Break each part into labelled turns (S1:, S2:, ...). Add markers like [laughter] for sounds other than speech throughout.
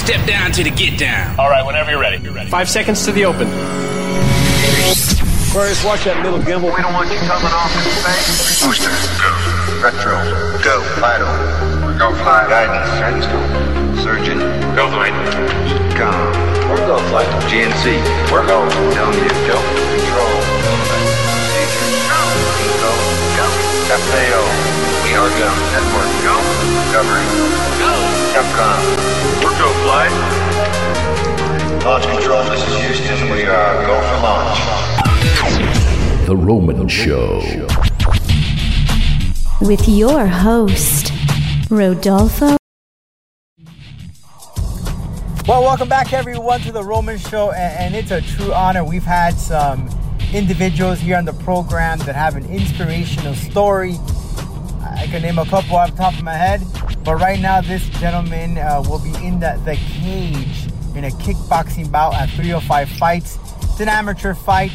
S1: Step down to the get down.
S2: All right, whenever you're ready. You're ready.
S3: Five seconds to the open.
S4: Aquarius, watch that middle gimbal.
S5: We don't want you coming off in space.
S6: Booster, go. Retro, go. FIDO, go flight. Guidance, guidance, go. Surgeon,
S2: Go flight.
S6: com.
S4: We're go flight.
S6: GNC,
S4: We're go.
S6: telling you, go. Control, procedure, go. Go. FAO, we are. Network, go. Discovery,
S1: Go.
S6: Capcom.
S2: We're go flight.
S6: Launch control, this is Houston. We are go for launch.
S7: The Roman Show.
S8: with your host, Rodolfo
S9: Well, welcome back everyone to the Roman Show, and, and it's a true honor. We've had some individuals here on the program that have an inspirational story. I can name a couple off the top of my head, but right now this gentleman uh, will be in the, the cage in a kickboxing bout at 305 Fights. It's an amateur fight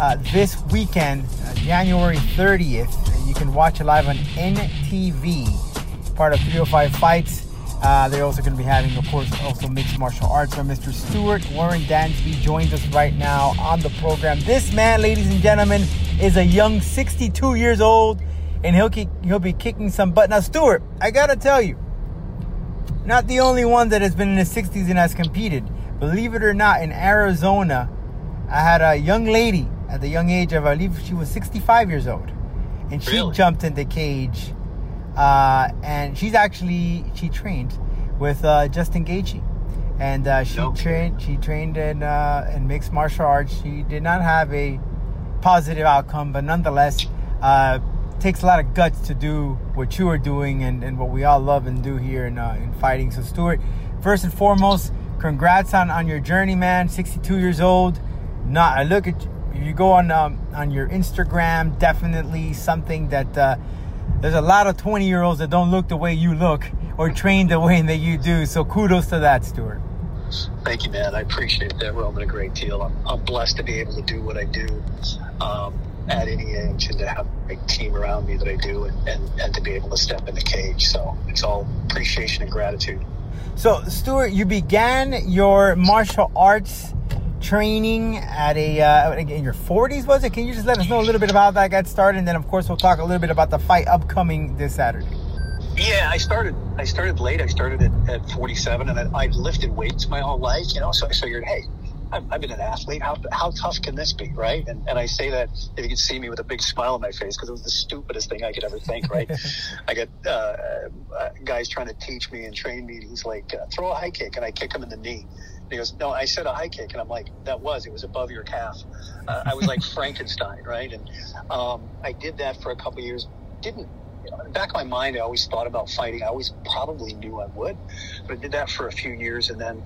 S9: uh, this weekend, uh, January 30th. You can watch it live on NTV, part of 305 Fights. Uh, they're also going to be having, of course, also mixed martial arts. So Mr. Stuart Warren Dansby joins us right now on the program. This man, ladies and gentlemen, is a young 62 years old, and he'll kick, he'll be kicking some butt. Now, Stuart, I gotta tell you, not the only one that has been in his 60s and has competed. Believe it or not, in Arizona, I had a young lady at the young age of, I believe she was 65 years old, and she
S2: Really?
S9: jumped in the cage uh, and she's actually she trained with uh, Justin Gaethje, and uh, she
S2: No.
S9: trained she trained in uh, in mixed martial arts. She did not have a positive outcome, but nonetheless, uh, takes a lot of guts to do what you are doing and, and what we all love and do here in uh, in fighting. So Stuart, first and foremost, congrats on on your journey, man. Sixty two years old. Not I look at you, you go on um, on your Instagram, definitely something that. Uh, there's a lot of 20 year olds that don't look the way you look or train the way that you do. So kudos to that, Stuart.
S10: Thank you, man. I appreciate that, Roman, a great deal. I'm, I'm blessed to be able to do what I do um, at any age and to have a team around me that I do and, and, and to be able to step in the cage. So it's all appreciation and gratitude.
S9: So, Stuart, you began your martial arts training at a uh, in your 40s, was it? Can you just let us know a little bit about how that got started, and then of course we'll talk a little bit about the fight upcoming this Saturday.
S10: Yeah, I started. I started late. I started at, at 47, and I, I'd lifted weights my whole life. You know, so I figured, hey, I've, I've been an athlete. How, how tough can this be, right? And, and I say that if you could see me with a big smile on my face because it was the stupidest thing I could ever think, right? [laughs] I got uh, uh, guys trying to teach me and train me. He's like, uh, throw a high kick, and I kick him in the knee. And he goes, no, I said a high kick, and I'm like, that was it was above your calf. Uh, I was like [laughs] Frankenstein, right? And um, I did that for a couple of years. Didn't you know, in the back of my mind, I always thought about fighting. I always probably knew I would, but I did that for a few years, and then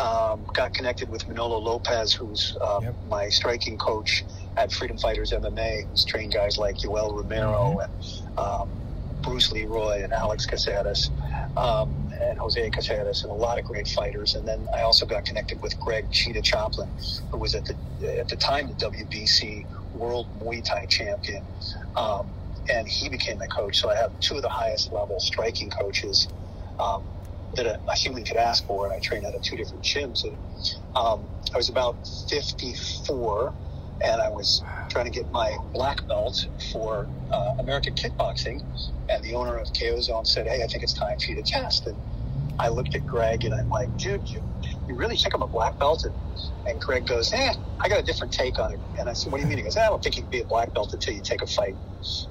S10: um, got connected with Manolo Lopez, who's uh,
S9: Yep.
S10: my striking coach at Freedom Fighters MMA, who's trained guys like Yoel Romero and um, Bruce Leroy and Alex Casadas um, and Jose Casadas and a lot of great fighters. And then I also got connected with Greg Cheetah Choplin, who was at the at the time the WBC World Muay Thai champion. Um, and he became my coach. So I have two of the highest level striking coaches um, that a, a human could ask for, and I trained out of two different gyms. And um, I was about 54, and I was trying to get my black belt for uh, American kickboxing, and the owner of KO Zone said, "Hey, I think it's time for you to test." And I looked at Greg, and I'm like, "Dude, you, you really think I'm a black belt?" And, and Greg goes, "Eh, I got a different take on it." And I said, "What do you mean?" He goes, "Eh, "I don't think you can be a black belt until you take a fight."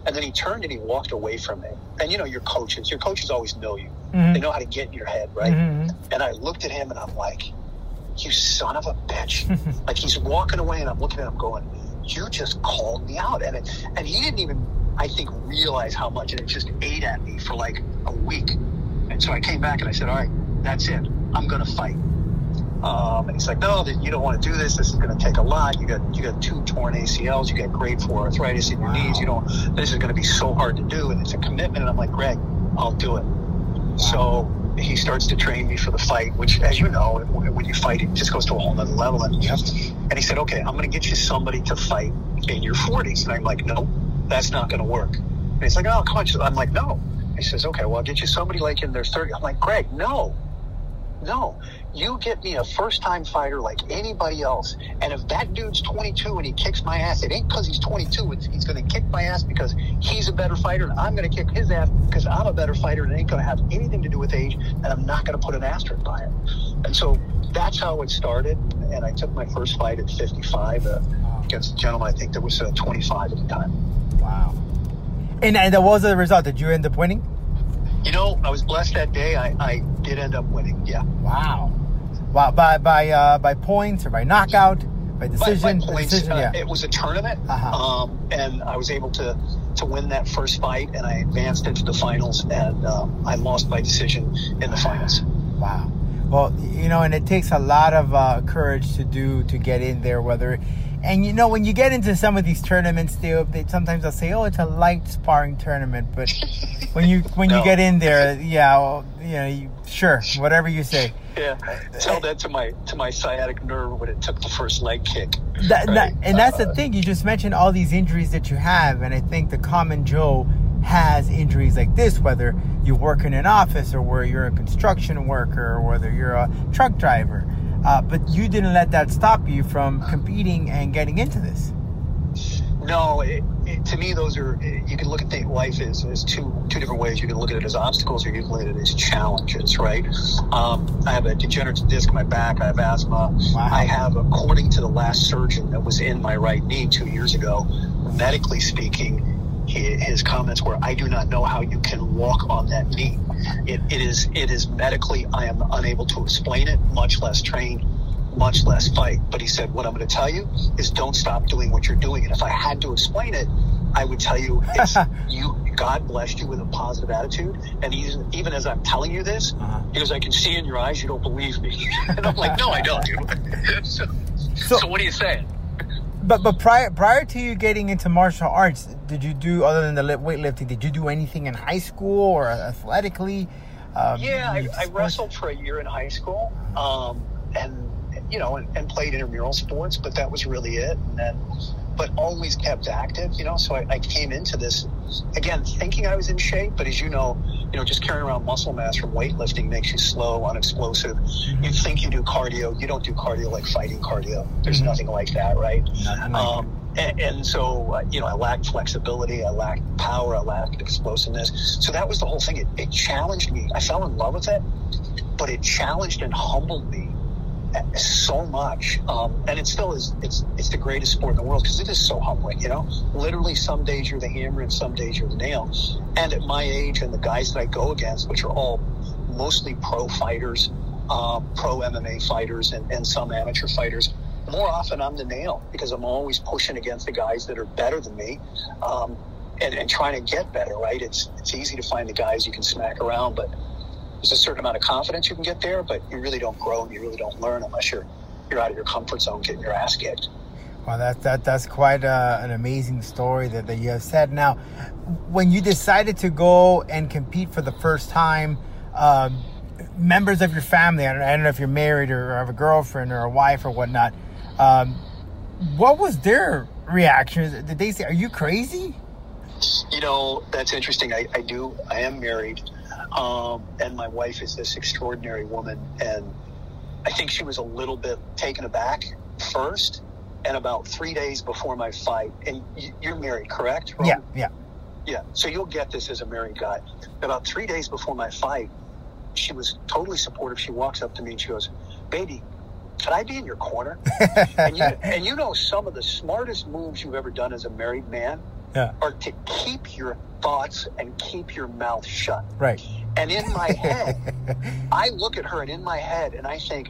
S10: And then he turned and he walked away from me. And you know, your coaches, your coaches always know you.
S9: Mhm.
S10: They know how to get in your head, right?
S9: Mhm.
S10: And I looked at him and I'm like, you son of a bitch. like he's walking away and I'm looking at him going, you just called me out. And it, and he didn't even, I think, realize how much. And it just ate at me for like a week. And so I came back and I said, all right, that's it. I'm going to fight. Um, and he's like, no, you don't want to do this. This is going to take a lot. You got you got two torn ACLs. You got grade four arthritis in your knees. You don't. This is going to be so hard to do, and it's a commitment. And I'm like, Greg, I'll do it. So he starts to train me for the fight, which, as you know, when you fight, it just goes to a whole other level. And, and he said, okay, I'm going to get you somebody to fight in your 40s. And I'm like, no, that's not going to work. And he's like, oh, come on. I'm like, no. He says, okay, well, I'll get you somebody like in their 30s. I'm like, Greg, no. No, you get me a first time fighter like anybody else. And if that dude's 22 and he kicks my ass, it ain't because he's 22. It's, he's going to kick my ass because he's a better fighter, and I'm going to kick his ass because I'm a better fighter, and it ain't going to have anything to do with age, and I'm not going to put an asterisk by it. And so that's how it started. And I took my first fight at 55 uh, against a gentleman I think that was uh, 25 at the time.
S9: Wow. And, and what was the result? Did you end up winning?
S10: You know, I was blessed that day. I, I did end up winning. Yeah.
S9: Wow. Wow. By by uh, by points or by knockout, by decision.
S10: By, by points,
S9: decision.
S10: uh,
S9: yeah.
S10: It was a tournament,
S9: Uh-huh.
S10: um, and I was able to to win that first fight, and I advanced into the finals, and um, I lost by decision in the finals. [sighs]
S9: Wow. Well, you know, and it takes a lot of uh, courage to do to get in there. Whether, and you know, when you get into some of these tournaments, they, they sometimes they'll say, "Oh, it's a light sparring tournament," but [laughs] when you when you get in there, yeah, well, you know, you, sure, whatever you say.
S10: Yeah, tell that to my to my sciatic nerve when it took the first leg kick.
S9: That,
S10: right?
S9: that, and that's
S10: Uh,
S9: the thing. You just mentioned all these injuries that you have, and I think the common Joe has injuries like this, whether you work in an office or where you're a construction worker or whether you're a truck driver. Uh, but you didn't let that stop you from competing and getting into this.
S10: No, it, it, to me, those are you can look at the life as, as two two different ways. You can look at it as obstacles, or you can look at it as challenges. Right? Um, I have a degenerative disc in my back. I have asthma.
S9: Wow.
S10: I have, according to the last surgeon that was in my right knee two years ago, medically speaking, his comments were, "I do not know how you can walk on that knee. It, it is it is medically. I am unable to explain it, much less train." much less fight. But he said, what I'm going to tell you is don't stop doing what you're doing. And if I had to explain it, I would tell you, [laughs] it's, you, God blessed you with a positive attitude. And even, even as I'm telling you this,
S9: Uh-huh.
S10: goes, I can see in your eyes you don't believe me. [laughs] and I'm like, no, I don't. [laughs] so,
S9: So-
S10: so what are you saying?
S9: But but prior prior to you getting into martial arts, did you do other than the weightlifting? Did you do anything in high school or athletically? Um,
S10: Yeah, I, I wrestled for a year in high school, um, and you know, and, and played intramural sports, but that was really it. And then, but always kept active, you know. So I, I came into this again thinking I was in shape, but as you know, you know, just carrying around muscle mass from weightlifting makes you slow, unexplosive. You think you do cardio, you don't do cardio like fighting cardio. There's nothing like that, right?
S9: Like
S10: um, and, and so, uh, you know, I lacked flexibility, I lacked power, I lacked explosiveness. So that was the whole thing. It, it challenged me. I fell in love with it, but it challenged and humbled me so much. Um, and it still is, it's, it's the greatest sport in the world because it is so humbling, you know? Literally, some days you're the hammer and some days you're the nail. And at my age and the guys that I go against, which are all mostly pro fighters, um, pro MMA fighters, and, and some amateur fighters, more often I'm the nail because I'm always pushing against the guys that are better than me. Um, and, and trying to get better, right? It's it's easy to find the guys you can smack around, but there's a certain amount of confidence you can get there, but you really don't grow and you really don't learn unless you're you're out of your comfort zone getting your ass kicked.
S9: Well, that, that that's quite uh, an amazing story that, that you have said. Now, when you decided to go and compete for the first time, um, members of your family, I don't, I don't know if you're married or have a girlfriend or a wife or whatnot, um, what was their reaction? Did they say, Are you crazy?
S10: You know, that's interesting. I, I do. I am married, um, and my wife is this extraordinary woman, and I think she was a little bit taken aback first. And about three days before my fight, and you're married, correct?
S9: Yeah, yeah.
S10: Yeah, so you'll get this as a married guy. About three days before my fight, she was totally supportive. She walks up to me and she goes, "Baby, can I be in your corner?" [laughs] and you and you know some of the smartest moves you've ever done as a married man
S9: Yeah,
S10: are to keep your thoughts and keep your mouth shut.
S9: right.
S10: And in my [laughs] head, I look at her and in my head, and I think,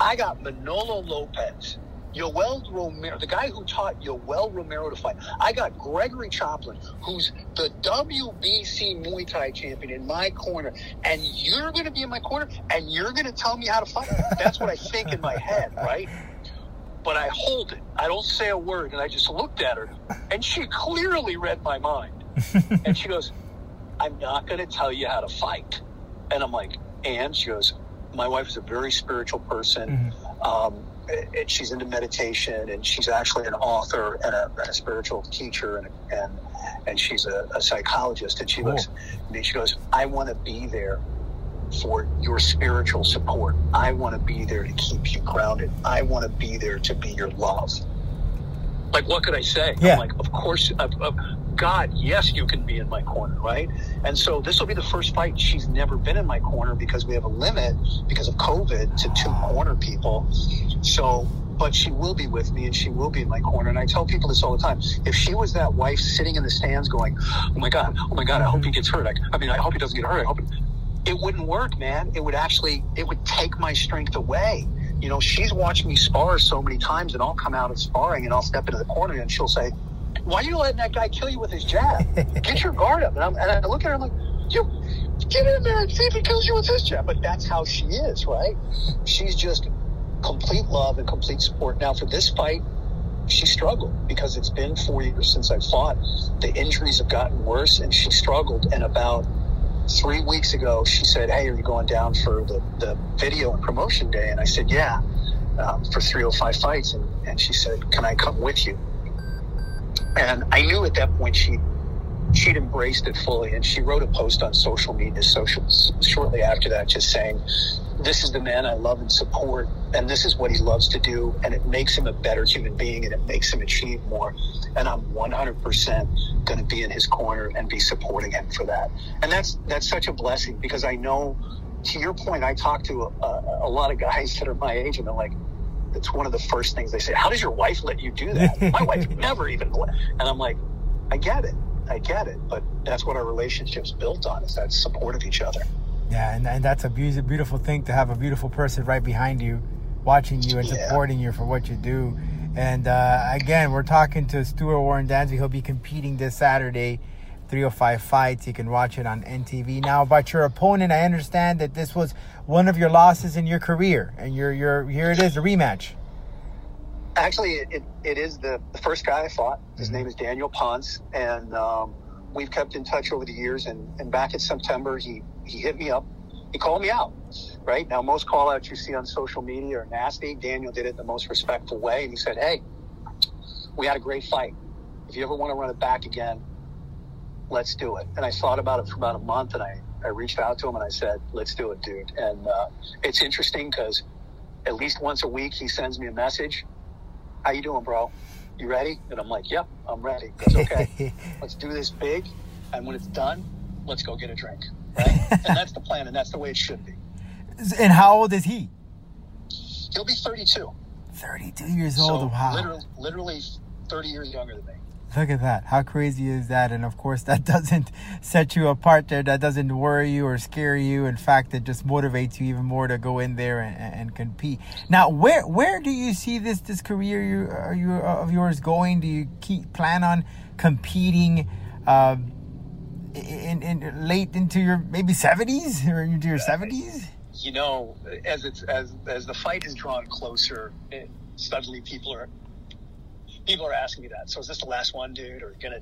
S10: I got Manolo Lopez, Yoel Romero, the guy who taught Yoel Romero to fight. I got Gregory Choplin, who's the WBC Muay Thai champion in my corner. And you're going to be in my corner and you're going to tell me how to fight. That's what I think in my head, right? But I hold it. I don't say a word. And I just looked at her. And she clearly read my mind. and she goes, I'm not going to tell you how to fight. And I'm like, and she goes, my wife is a very spiritual person. Um, and she's into meditation and she's actually an author and a, and a spiritual teacher and, and, and she's a, a psychologist. And she
S9: Cool.
S10: looks at me, she goes, I want to be there for your spiritual support. I want to be there to keep you grounded. I want to be there to be your love. Like, what could I say?
S9: Yeah.
S10: I'm like, of course, uh, uh, God, yes, you can be in my corner, right? And so this will be the first fight. She's never been in my corner because we have a limit because of COVID to two corner people. So, but she will be with me and she will be in my corner. And I tell people this all the time. If she was that wife sitting in the stands going, oh my God, oh my God, I hope he mm-hmm. gets hurt. I, I mean, I hope he doesn't get hurt. I hope it, it wouldn't work, man. It would actually, it would take my strength away. You know, she's watched me spar so many times and I'll come out of sparring and I'll step into the corner and she'll say, why are you letting that guy kill you with his jab? [laughs] Get your guard up. And, I'm, and I look at her, I'm like, you get in there and see if he kills you with his jab. But that's how she is, right? She's just complete love and complete support. Now, for this fight, she struggled because it's been four years since I fought. The injuries have gotten worse, and she struggled. And about three weeks ago, she said, Hey, are you going down for the, the video and promotion day? And I said, Yeah, um, for 305 fights. And, and she said, Can I come with you? And I knew at that point she she'd embraced it fully, and she wrote a post on social media social shortly after that, just saying, "This is the man I love and support, and this is what he loves to do, and it makes him a better human being, and it makes him achieve more. And I'm 100% going to be in his corner and be supporting him for that. And that's that's such a blessing because I know, to your point, I talk to a, a lot of guys that are my age, and they're like." It's one of the first things they say. How does your wife let you do that? My wife [laughs] never even. let-" And I'm like, I get it. I get it, but that's what our relationship's built on is that support of each other.
S9: Yeah, and, and that's a beautiful, beautiful thing to have a beautiful person right behind you, watching you and
S10: Yeah.
S9: supporting you for what you do. And uh, again, we're talking to Stuart Warren Dansby. He'll be competing this Saturday, 305 fights. You can watch it on NTV. Now, about your opponent, I understand that this was one of your losses in your career, and you're, you're here it is, the rematch.
S10: Actually, it, it, it is the, the first guy I fought. His name is Daniel Ponce, and um, we've kept in touch over the years. And, and back in September, he, he hit me up. He called me out. Right now, most call outs you see on social media are nasty. Daniel did it in the most respectful way, and he said, "Hey, we had a great fight. If you ever want to run it back again, let's do it." And I thought about it for about a month, and I, I reached out to him and I said, "Let's do it, dude." And uh, it's interesting because at least once a week he sends me a message. How you doing, bro? You ready? And I'm like, Yep, I'm ready. That's okay. [laughs] let's do this big, and when it's done, let's go get a drink. Right? and that's the plan, and that's the way it should be. [laughs]
S9: And how old is he?
S10: He'll be 32.
S9: 32 years
S10: So
S9: old. wow.
S10: literally, literally 30 years younger than me.
S9: Look at that. How crazy is that? And of course, that [laughs] doesn't set you apart there. That doesn't worry you or scare you. In fact, it just motivates you even more to go in there and, and compete. Now, where where do you see this this career you, are you, of yours going? Do you keep plan on competing um, in, in late into your maybe 70s or into your 70s?
S10: You know, as it's as as the fight is drawn closer, it, suddenly people are people are asking me that. So is this the last one, dude, or gonna?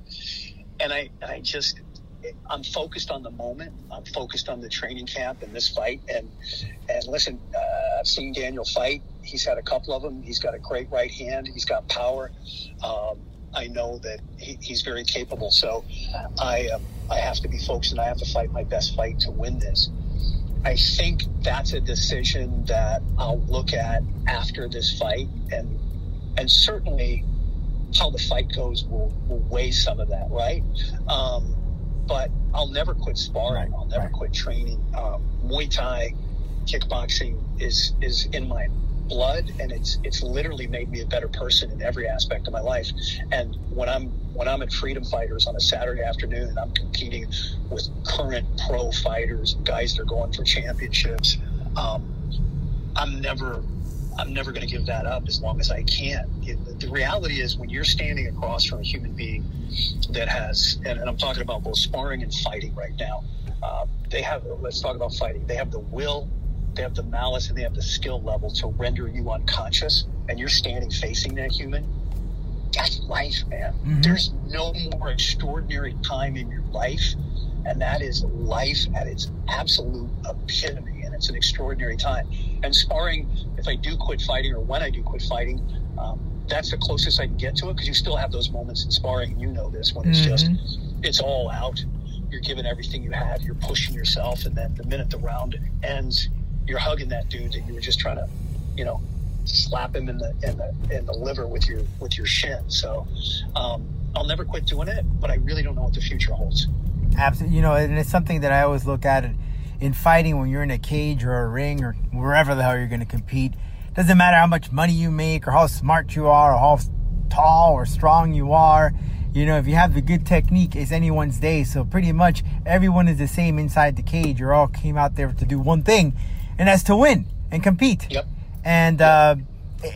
S10: And I and I just I'm focused on the moment. I'm focused on the training camp and this fight. And and listen, uh, I've seen Daniel fight. He's had a couple of them. He's got a great right hand. He's got power. Um, I know that he, he's very capable. So I um, I have to be focused and I have to fight my best fight to win this. I think that's a decision that I'll look at after this fight, and and certainly how the fight goes will, will weigh some of that, right? Um, but I'll never quit sparring.
S9: Right,
S10: I'll never
S9: right.
S10: quit training. Um, Muay Thai, kickboxing is is in my blood, and it's it's literally made me a better person in every aspect of my life. And when I'm when I'm at Freedom Fighters on a Saturday afternoon and I'm competing with current pro fighters, guys that are going for championships, um, I'm never I'm never going to give that up as long as I can. It- the reality is when you're standing across from a human being that has, and, and I'm talking about both sparring and fighting right now. Uh, they have. Let's talk about fighting. They have the will, they have the malice, and they have the skill level to render you unconscious, and you're standing facing that human. That's life, man. There's no more extraordinary time in your life, and that is life at its absolute epitome, it's an extraordinary time. And sparring, if I do quit fighting or when I do quit fighting, um, that's the closest I can get to it because you still have those moments in sparring. You know this when it's just, it's all out. you're giving everything you have. you're pushing yourself, and then the minute the round ends, you're hugging that dude that you were just trying to, you know, slap him in the in the in the liver with your with your shin. So um, I'll never quit doing it, but I really don't know what the future holds.
S9: Absolutely, you know, and it's something that I always look at it in fighting when you're in a cage or a ring or wherever the hell you're going to compete. Doesn't matter how much money you make or how smart you are or how tall or strong you are. You know, if you have the good technique, it's anyone's day. So pretty much everyone is the same inside the cage. You're all came out there to do one thing, and that's to win and compete.
S10: Yep.
S9: And
S10: yep.
S9: uh,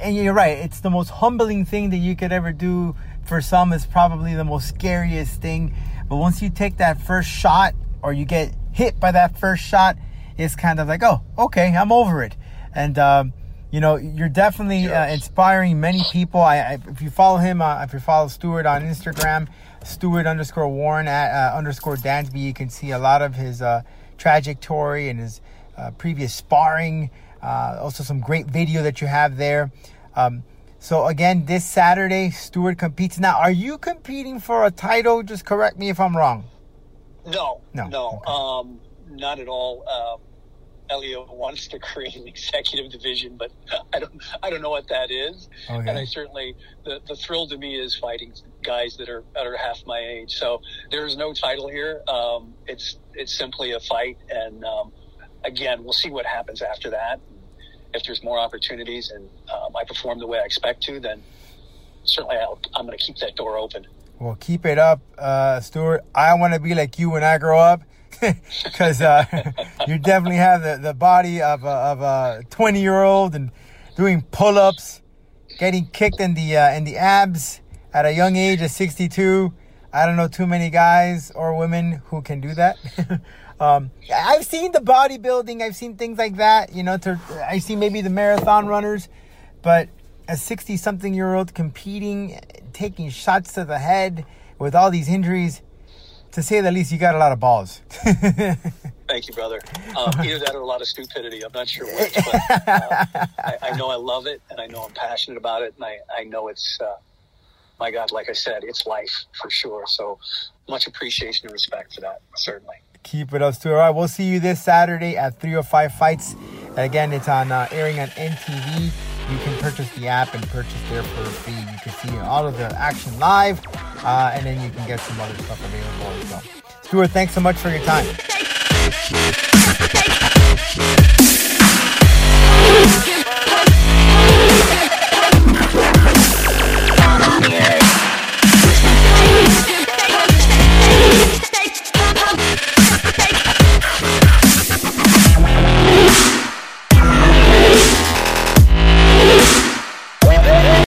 S9: and you're right. It's the most humbling thing that you could ever do. For some, it's probably the most scariest thing. But once you take that first shot, or you get hit by that first shot, is kind of like, oh, okay, I'm over it. And um, you know, you're definitely uh, inspiring many people. I, I, if you follow him, uh, if you follow Stuart on Instagram, Stuart underscore Warren at uh, underscore Dansby, you can see a lot of his uh, trajectory and his uh, previous sparring. Uh, also, some great video that you have there. Um, so again, this Saturday, Stuart competes. Now, are you competing for a title? Just correct me if I'm wrong.
S10: No,
S9: no,
S10: no, okay. um, not at all. Um, Elio wants to [laughs] create an executive division, but I don't I don't know what that is. Okay. And I certainly the, the thrill to me is fighting guys that are that are half my age. So there's no title here. Um, it's it's simply a fight, and um, again, we'll see what happens after that. If there's more opportunities and um, I perform the way I expect to, then certainly i am going to keep that door open.
S9: Well, keep it up, uh, Stuart. I want to be like you when I grow up [laughs] because uh, [laughs] you definitely have the, the body of a, of a 20 year old and doing pull ups, getting kicked in the uh, in the abs at a young age of 62. I don't know too many guys or women who can do that. [laughs] um, I've seen the bodybuilding, I've seen things like that. You know, to, I see maybe the marathon runners, but a 60 something year old competing, taking shots to the head with all these injuries to say the least, you got a lot of balls. [laughs]
S10: Thank you, brother. Um, [laughs] either that or a lot of stupidity. I'm not sure which, but uh, I, I, know I love it, and I know I'm passionate about it, and I, I know it's, uh, my God, like I said, it's life for sure. So much appreciation and respect for that, certainly.
S9: Keep it up, Stu. All right, we'll see you this Saturday at 305 Fights. Again, it's on uh, airing on NTV. Purchase the app and purchase there for free. You can see all of the action live, uh, and then you can get some other stuff available as well. Stuart, thanks so much for your time.